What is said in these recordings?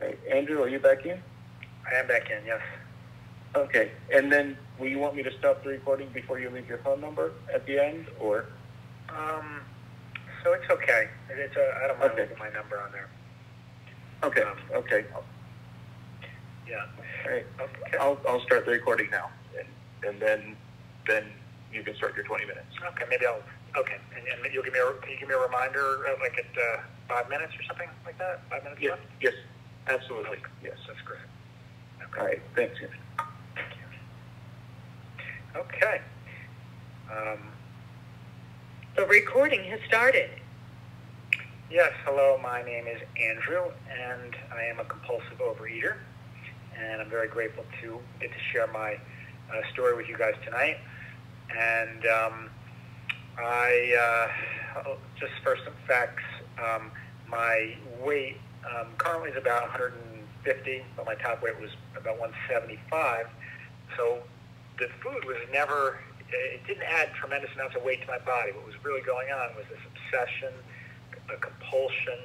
Right. Andrew, are you back in? I am back in, yes. Okay. And then, will you want me to stop the recording before you leave your phone number at the end, or? Um, so it's okay. It's a, I don't mind Okay. leaving my number on there. Okay. Um, Okay. Yeah. All right. Okay. I'll I'll start the recording now, and and then then you can start your 20 minutes. Okay, maybe I'll, okay. And, and you'll give me a, can you give me a reminder, uh, like at, uh, five minutes or something like that? Five minutes Yes. left? Yes. Absolutely. Yes. That's great. All right. Thanks. Thank you. Okay. Um, The recording has started. Yes, hello, my name is Andrew, and I am a compulsive overeater, and I'm very grateful to get to share my uh, story with you guys tonight. And um, I, uh, just for some facts, um, my weight um, currently is about 150, but my top weight was about 175. So the food was never, it didn't add tremendous amounts of weight to my body. What was really going on was this obsession, a compulsion,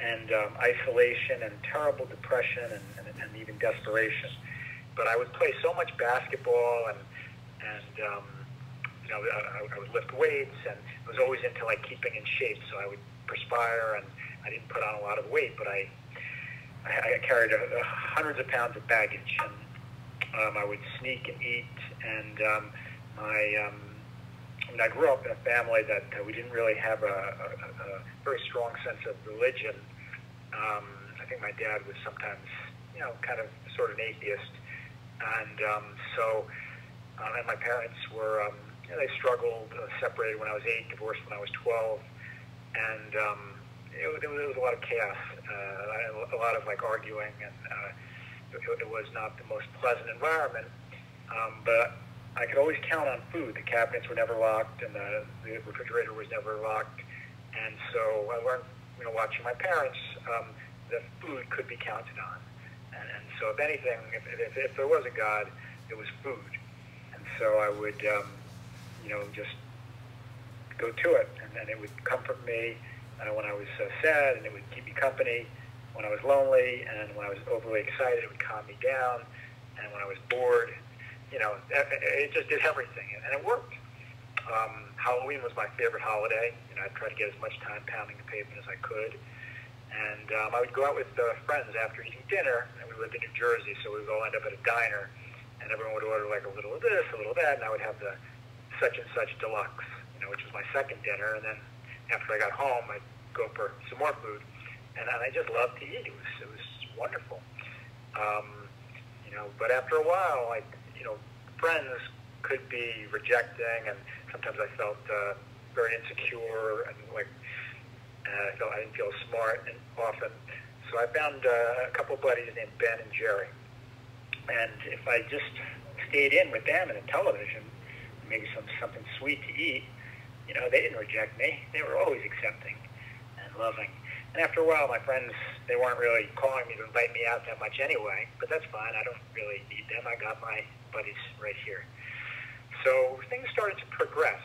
and um, isolation, and terrible depression, and, and, and even desperation. But I would play so much basketball, and and um, you know I, I would lift weights, and I was always into like keeping in shape. So I would perspire, and I didn't put on a lot of weight, but I I, I carried a, a hundreds of pounds of baggage, and um, I would sneak and eat, and um, my um, I mean, I grew up in a family that uh, we didn't really have a, a, a very strong sense of religion. Um, I think my dad was sometimes, you know, kind of sort of an atheist, and um, so, um, and my parents were, um, you they struggled, uh, separated when I was eight, divorced when I was twelve, and um, it, it, was, it was a lot of chaos, uh, a lot of like arguing, and uh, it, it was not the most pleasant environment. Um, but I could always count on food. The cabinets were never locked, and the, the refrigerator was never locked. And so I learned, you know, watching my parents, um, that food could be counted on. And, and so, if anything, if, if, if there was a God, it was food. And so I would, um, you know, just go to it, and, and it would comfort me uh, when I was uh, sad, and it would keep me company when I was lonely, and when I was overly excited, it would calm me down, and when I was bored, you know, it, just did everything, and it worked. Um, Halloween was my favorite holiday. You know, I'd try to get as much time pounding the pavement as I could. And um, I would go out with uh, friends after eating dinner, and we lived in New Jersey, so we would all end up at a diner, and everyone would order like a little of this, a little of that, and I would have the such and such deluxe, you know, which was my second dinner. And then after I got home, I'd go for some more food, and, and I just loved to eat. It was it was wonderful. Um, you know, but after a while, like you know, friends could be rejecting, and sometimes I felt uh, very insecure and like uh, I felt I didn't feel smart and often. So I found uh, a couple of buddies named Ben and Jerry, and if I just stayed in with them and a television, maybe some something sweet to eat, you know, they didn't reject me. They were always accepting and loving. And after a while, my friends, they weren't really calling me to invite me out that much anyway, but that's fine. I don't really need them. I got my buddies right here. So things started to progress.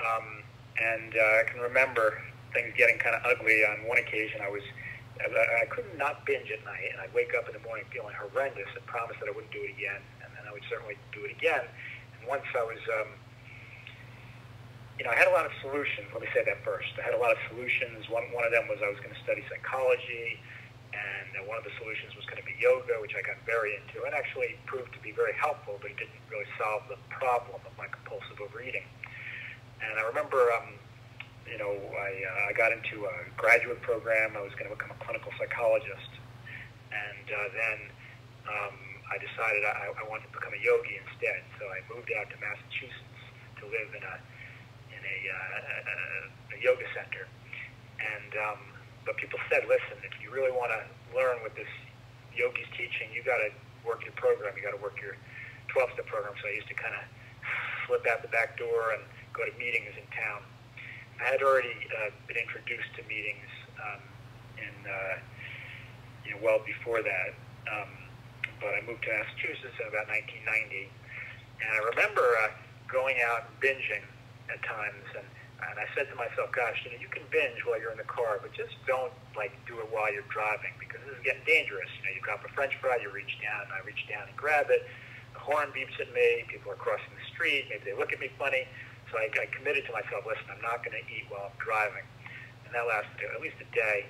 Um, and uh, I can remember things getting kind of ugly on one occasion. I was, I I could not not binge at night, and I'd wake up in the morning feeling horrendous and promise that I wouldn't do it again, and then I would certainly do it again. And once I was, um, you know, I had a lot of solutions. Let me say that first. I had a lot of solutions. One, one of them was I was going to study psychology, and uh, one of the solutions was going to be yoga, which I got very into, and actually proved to be very helpful, but it didn't really solve the problem of my compulsive overeating. And I remember, um, you know, I, uh, I got into a graduate program. I was going to become a clinical psychologist, and uh, then um, I decided I, I wanted to become a yogi instead. So I moved out to Massachusetts to live in a a, uh, a, yoga center. And um, but people said, listen, if you really want to learn what this yogi's teaching, you got to work your program. You got to work your 12-step program. So I used to kind of slip out the back door and go to meetings in town. I had already uh, been introduced to meetings um, in uh, you know well before that. Um, but I moved to Massachusetts in about 1990, and I remember uh, going out and binging at times, and And I said to myself, gosh, you know, you can binge while you're in the car, but just don't like do it while you're driving because this is getting dangerous. You know, you grab a French fry, you reach down, and I reach down and grab it. The horn beeps at me. People are crossing the street. Maybe they look at me funny. So I, I committed to myself, listen, I'm not going to eat while I'm driving. And that lasted at least a day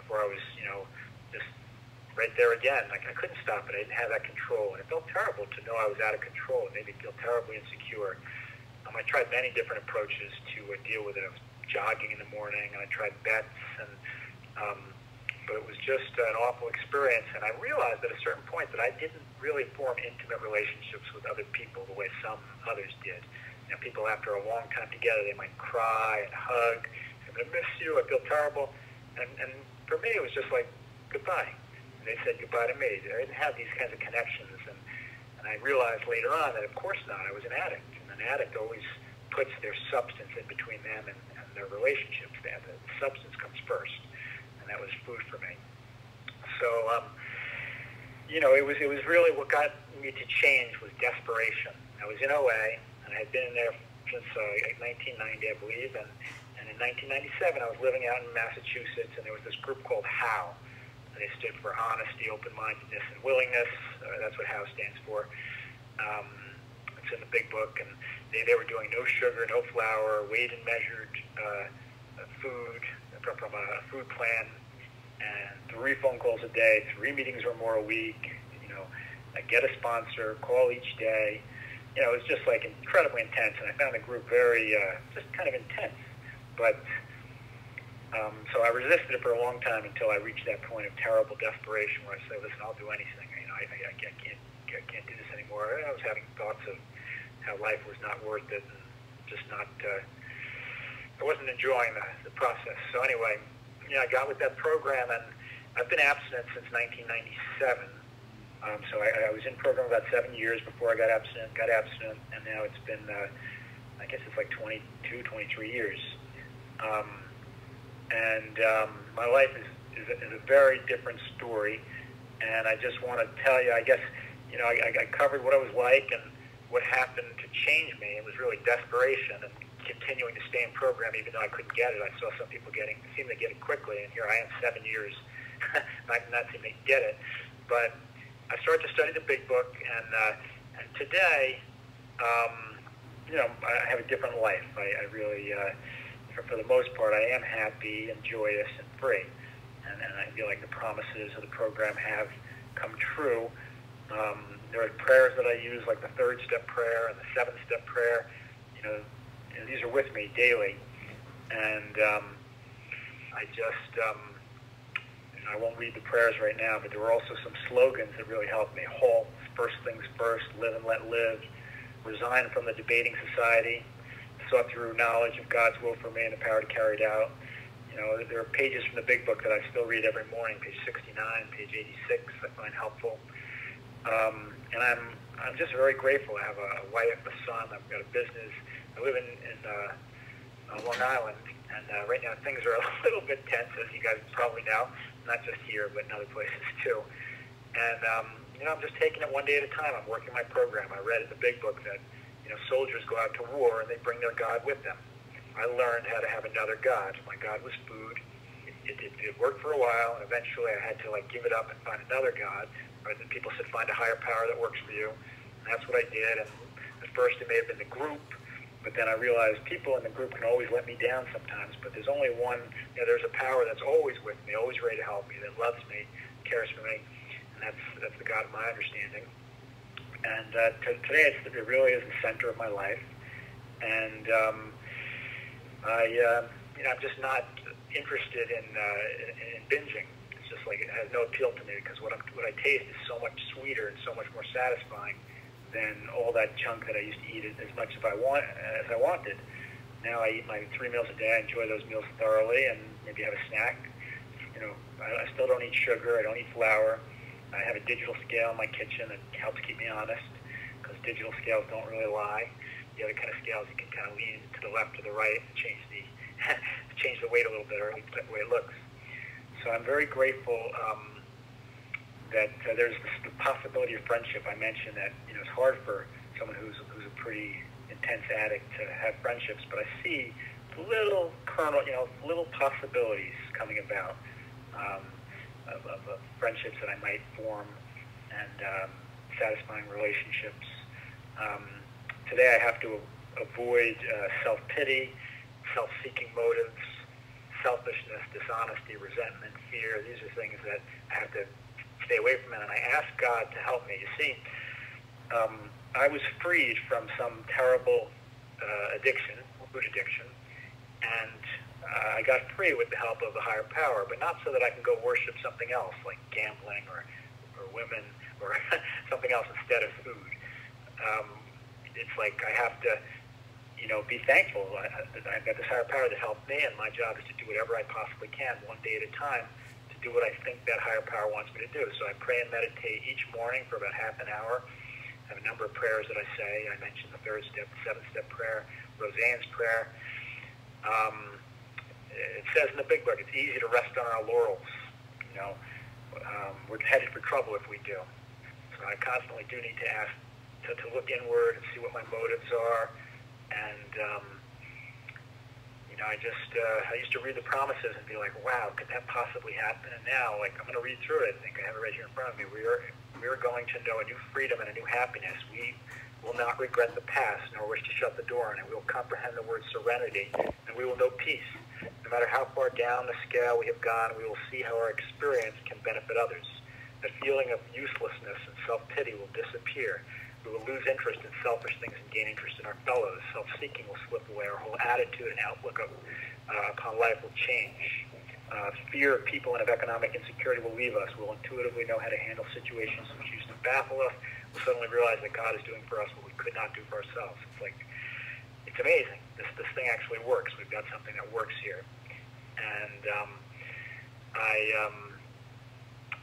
before I was, you know, just right there again. Like I couldn't stop it. I didn't have that control, and it felt terrible to know I was out of control. It made me feel terribly insecure. Um, I tried many different approaches to uh, deal with it. I was jogging in the morning, and I tried bets, and um, but it was just an awful experience. And I realized at a certain point that I didn't really form intimate relationships with other people the way some others did. You know, people after a long time together, they might cry and hug. I'm gonna miss you. I feel terrible. And, and for me, it was just like goodbye. And they said goodbye to me. I didn't have these kinds of connections, and and I realized later on that of course not. I was an addict an addict always puts their substance in between them and, and their relationships. The, the substance comes first, and that was food for me. So, um, you know, it was it was really what got me to change was desperation. I was in OA, and I had been in there since uh, 1990, I believe, and and in 1997 I was living out in Massachusetts, and there was this group called HOW. And they stood for honesty, open-mindedness, and willingness. Uh, that's what HOW stands for. Um, the big book, and they, they were doing no sugar, no flour, weighed and measured uh, food from, from a food plan, and three phone calls a day, three meetings or more a week. You know, I get a sponsor, call each day. You know, it was just like incredibly intense, and I found the group very uh, just kind of intense. But um, so I resisted it for a long time until I reached that point of terrible desperation where I said, "Listen, I'll do anything. You know, I, I, I can't, I can't do this anymore." I was having thoughts of how life was not worth it and just not, uh, I wasn't enjoying the, the process. So anyway, yeah, I got with that program and I've been abstinent since 1997. Um, so I, I was in program about seven years before I got abstinent, got abstinent, and now it's been, uh, I guess it's like 22, 23 years. Um, and um, my life is, is, a, is a very different story. And I just want to tell you, I guess, you know, I, I covered what it was like and what happened to change me. It was really desperation and continuing to stay in program even though I couldn't get it. I saw some people getting seem to get it quickly, and here I am seven years not not seem to get it. But I started to study the Big Book, and uh, and today, um, you know, I have a different life. I, I really, uh, for, for the most part, I am happy and joyous and free, and, and I feel like the promises of the program have come true. Um, there are prayers that I use, like the third step prayer and the seventh step prayer. You know, know these are with me daily, and um, I just um, I won't read the prayers right now, but there were also some slogans that really helped me. Halt, first things first, live and let live, resign from the debating society, sought through knowledge of God's will for me and the power to carry it out. You know, there are pages from the big book that I still read every morning, page 69, page 86, I find helpful. Um, and I'm I'm just very grateful. I have a wife, a son. I've got a business. I live in, in uh, Long Island, and uh, right now things are a little bit tense, as you guys probably know. Not just here, but in other places too. And um, you know, I'm just taking it one day at a time. I'm working my program. I read in the big book that you know soldiers go out to war and they bring their God with them. I learned how to have another God. My God was food. It, it, it worked for a while, and eventually I had to like give it up and find another God Right? And people said, find a higher power that works for you. And that's what I did. And at first it may have been the group, but then I realized people in the group can always let me down sometimes. But there's only one, you know, there's a power that's always with me, always ready to help me, that loves me, cares for me. And that's, that's the God of my understanding. And uh, t- today it's, it really is the center of my life. And um, I, uh, you know, I'm just not interested in, uh, in, in binging it's just like it has no appeal to me because what, I'm, what I taste is so much sweeter and so much more satisfying than all that junk that I used to eat as much as I want as I wanted. Now I eat my three meals a day. I enjoy those meals thoroughly, and maybe have a snack. You know, I, I still don't eat sugar. I don't eat flour. I have a digital scale in my kitchen that helps keep me honest because digital scales don't really lie. The other kind of scales you can kind of lean to the left or the right and change the change the weight a little bit, or the way it looks. So I'm very grateful um, that uh, there's the possibility of friendship. I mentioned that you know it's hard for someone who's who's a pretty intense addict to have friendships, but I see little kernel, you know, little possibilities coming about um, of, of, of friendships that I might form and um, satisfying relationships. Um, today I have to avoid uh, self-pity, self-seeking motives, selfishness, dishonesty, resentment, fear. These are things that I have to stay away from. And I ask God to help me. You see, um, I was freed from some terrible uh, addiction, food addiction, and uh, I got free with the help of the higher power, but not so that I can go worship something else like gambling or, or women or something else instead of food. Um, it's like I have to, you know, be thankful I, I've got this higher power that helped me, and my job is to do whatever I possibly can, one day at a time, to do what I think that higher power wants me to do. So I pray and meditate each morning for about half an hour. I have a number of prayers that I say. I mentioned the third step, the seventh step prayer, Roseanne's prayer. Um, it says in the big book, it's easy to rest on our laurels. You know, um, we're headed for trouble if we do. So I constantly do need to ask to, to look inward and see what my motives are. And um, you know, I just uh, I used to read the promises and be like, wow, could that possibly happen? And now, like, I'm going to read through it. I think I have it right here in front of me. We are we are going to know a new freedom and a new happiness. We will not regret the past, nor wish to shut the door on it. We will comprehend the word serenity, and we will know peace. No matter how far down the scale we have gone, we will see how our experience can benefit others. The feeling of uselessness and self-pity will disappear. We will lose interest in selfish things and gain interest in our fellows. Self-seeking will slip away. Our whole attitude and outlook of, uh, upon life will change. Uh, fear of people and of economic insecurity will leave us. We'll intuitively know how to handle situations which used to baffle us. We'll suddenly realize that God is doing for us what we could not do for ourselves. It's like, it's amazing. This, this thing actually works. We've got something that works here. And um, I, um,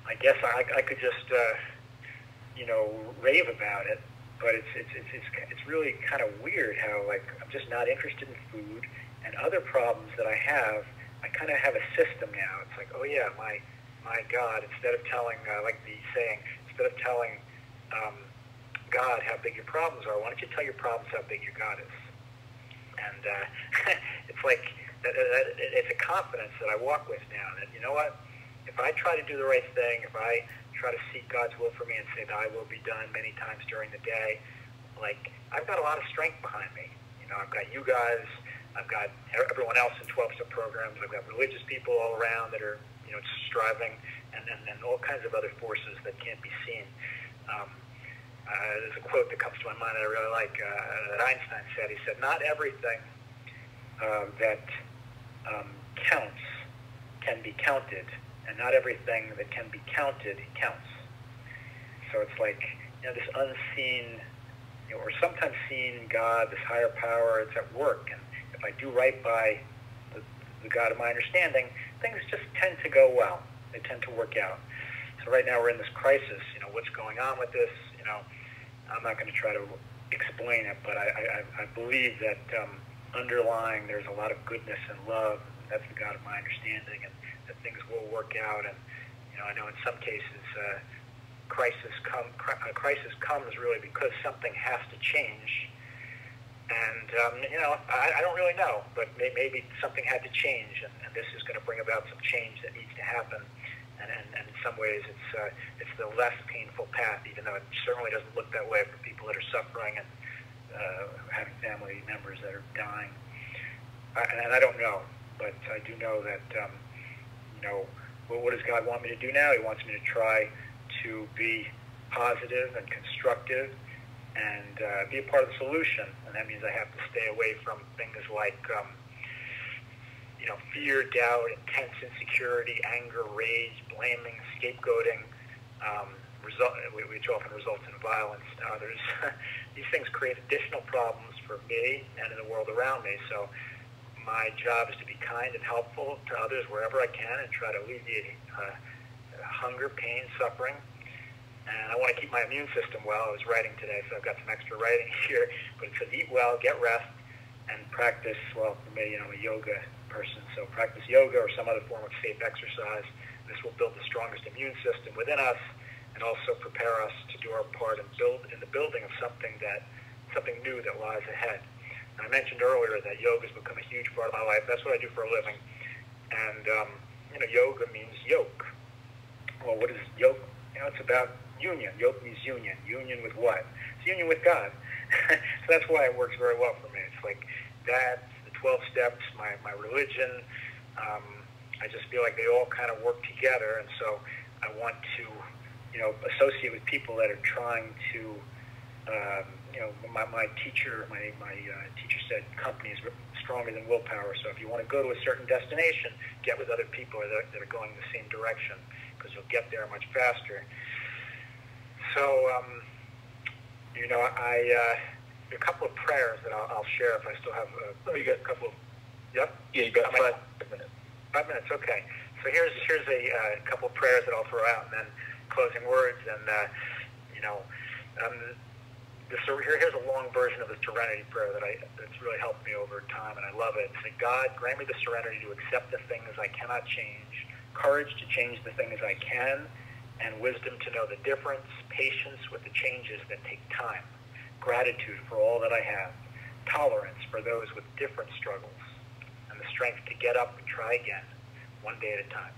I guess I, I could just, uh, you know, rave about it. But it's, it's, it's, it's, it's really kind of weird how, like, I'm just not interested in food and other problems that I have – I kind of have a system now. It's like, oh yeah, my my God. Instead of telling, uh, like the saying, instead of telling um, God how big your problems are, why don't you tell your problems how big your God is? And uh, it's like that, that, it's a confidence that I walk with now. That you know what, if I try to do the right thing, if I try to seek God's will for me and say Thy will be done many times during the day, like I've got a lot of strength behind me. You know, I've got you guys. I've got everyone else in 12-step programs. I've got religious people all around that are, you know, striving, and, and, and all kinds of other forces that can't be seen. Um, uh, there's a quote that comes to my mind that I really like uh, that Einstein said. He said, not everything uh, that um, counts can be counted, and not everything that can be counted counts. So it's like, you know, this unseen, you know, or sometimes seen God, this higher power, it's at work, and if I do right by the, the God of my understanding, things just tend to go well. They tend to work out. So right now we're in this crisis. You know, what's going on with this? You know, I'm not going to try to explain it, but I, I, I believe that um, underlying there's a lot of goodness and love. That's the God of my understanding, and that things will work out. And you know, I know in some cases, uh, crisis come cr- crisis comes really because something has to change and, um, you know, I, I don't really know, but may, maybe something had to change, and, and this is going to bring about some change that needs to happen. And, and, and in some ways, it's, uh, it's the less painful path, even though it certainly doesn't look that way for people that are suffering and uh, having family members that are dying. I, and I don't know, but I do know that, um, you know, well, what does God want me to do now? He wants me to try to be positive and constructive and uh, be a part of the solution. And that means I have to stay away from things like, um, you know, fear, doubt, intense insecurity, anger, rage, blaming, scapegoating, um, result, which often results in violence to others. These things create additional problems for me and in the world around me. So my job is to be kind and helpful to others wherever I can and try to alleviate uh, hunger, pain, suffering, and I want to keep my immune system well. I was writing today, so I've got some extra writing here. But it says eat well, get rest, and practice. Well, for me, you know, I'm a yoga person, so practice yoga or some other form of safe exercise. This will build the strongest immune system within us, and also prepare us to do our part and build in the building of something that something new that lies ahead. I mentioned earlier that yoga has become a huge part of my life. That's what I do for a living. And, um, you know, yoga means yoke. Well, what is yoke? You know, it's about union. Yoke means union. Union with what? It's union with God. so that's why it works very well for me. It's like that, the 12 steps, my, my religion. Um, I just feel like they all kind of work together. And so I want to, you know, associate with people that are trying to, um, you know, my, my teacher, my, my uh, teacher said company is stronger than willpower. So if you want to go to a certain destination, get with other people that are, that are going the same direction because you'll get there much faster. So, um, you know, I uh, a couple of prayers that I'll, I'll share if I still have a, Oh, you got- a couple. Of, yep. Yeah, you got How many- five minutes. Five minutes, okay. So here's here's a uh, couple of prayers that I'll throw out, and then closing words, and uh, you know, um, here here's a long version of the Serenity prayer that I that's really helped me over time, and I love it. Say, God, grant me the serenity to accept the things I cannot change, courage to change the things I can, and wisdom to know the difference, patience with the changes that take time, gratitude for all that I have, tolerance for those with different struggles, and the strength to get up and try again, one day at a time.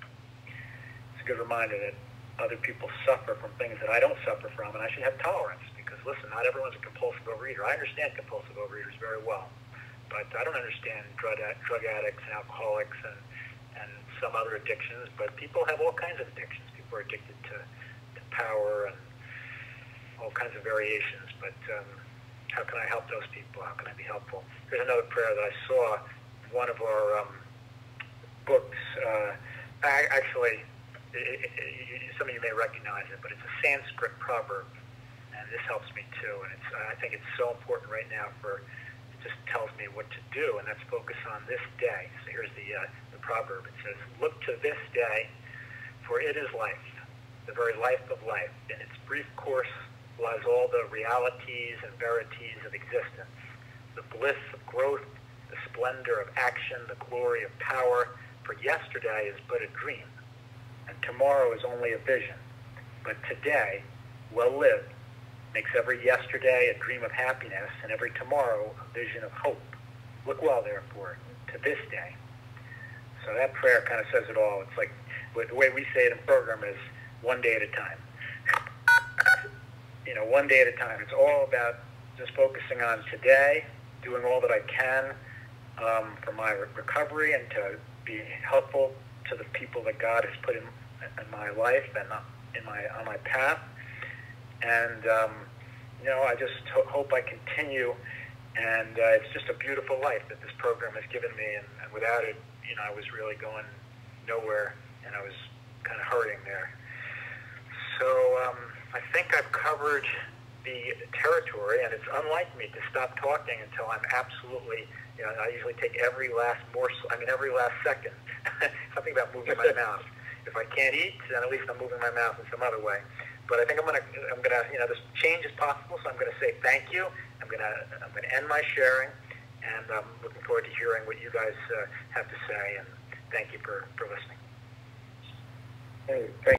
It's a good reminder that other people suffer from things that I don't suffer from, and I should have tolerance listen, not everyone's a compulsive overeater. I understand compulsive overeaters very well, but I don't understand drug, drug addicts and alcoholics and, and some other addictions, but people have all kinds of addictions. People are addicted to, to power and all kinds of variations, but um, how can I help those people? How can I be helpful? Here's another prayer that I saw one of our um, books. Uh, actually, it, it, it, some of you may recognize it, but it's a Sanskrit proverb, and this helps me too. And it's, I think it's so important right now for it just tells me what to do, and that's focus on this day. So here's the uh, the proverb. It says, "Look to this day, for it is life, the very life of life. In its brief course lies all the realities and verities of existence, the bliss of growth, the splendor of action, the glory of power. For yesterday is but a dream, and tomorrow is only a vision. But today, well lived, makes every yesterday a dream of happiness, and every tomorrow a vision of hope. Look well, therefore, to this day. So that prayer kind of says it all. It's like the way we say it in program is one day at a time. You know, one day at a time. It's all about just focusing on today, doing all that I can um, for my recovery and to be helpful to the people that God has put in, in my life and in my on my path. And um, you know, I just ho- hope I continue. And uh, it's just a beautiful life that this program has given me. And, and without it, you know, I was really going nowhere, and I was kind of hurting there. So um, I think I've covered the territory, and it's unlike me to stop talking until I'm absolutely. You know, I usually take every last morsel. I mean, every last second. Something about moving my mouth. If I can't eat, then at least I'm moving my mouth in some other way. But I think I'm gonna, I'm gonna, you know, this change is possible. So I'm gonna say thank you. I'm gonna, I'm gonna end my sharing, and I'm looking forward to hearing what you guys uh, have to say. And thank you for, for listening. Hey, thank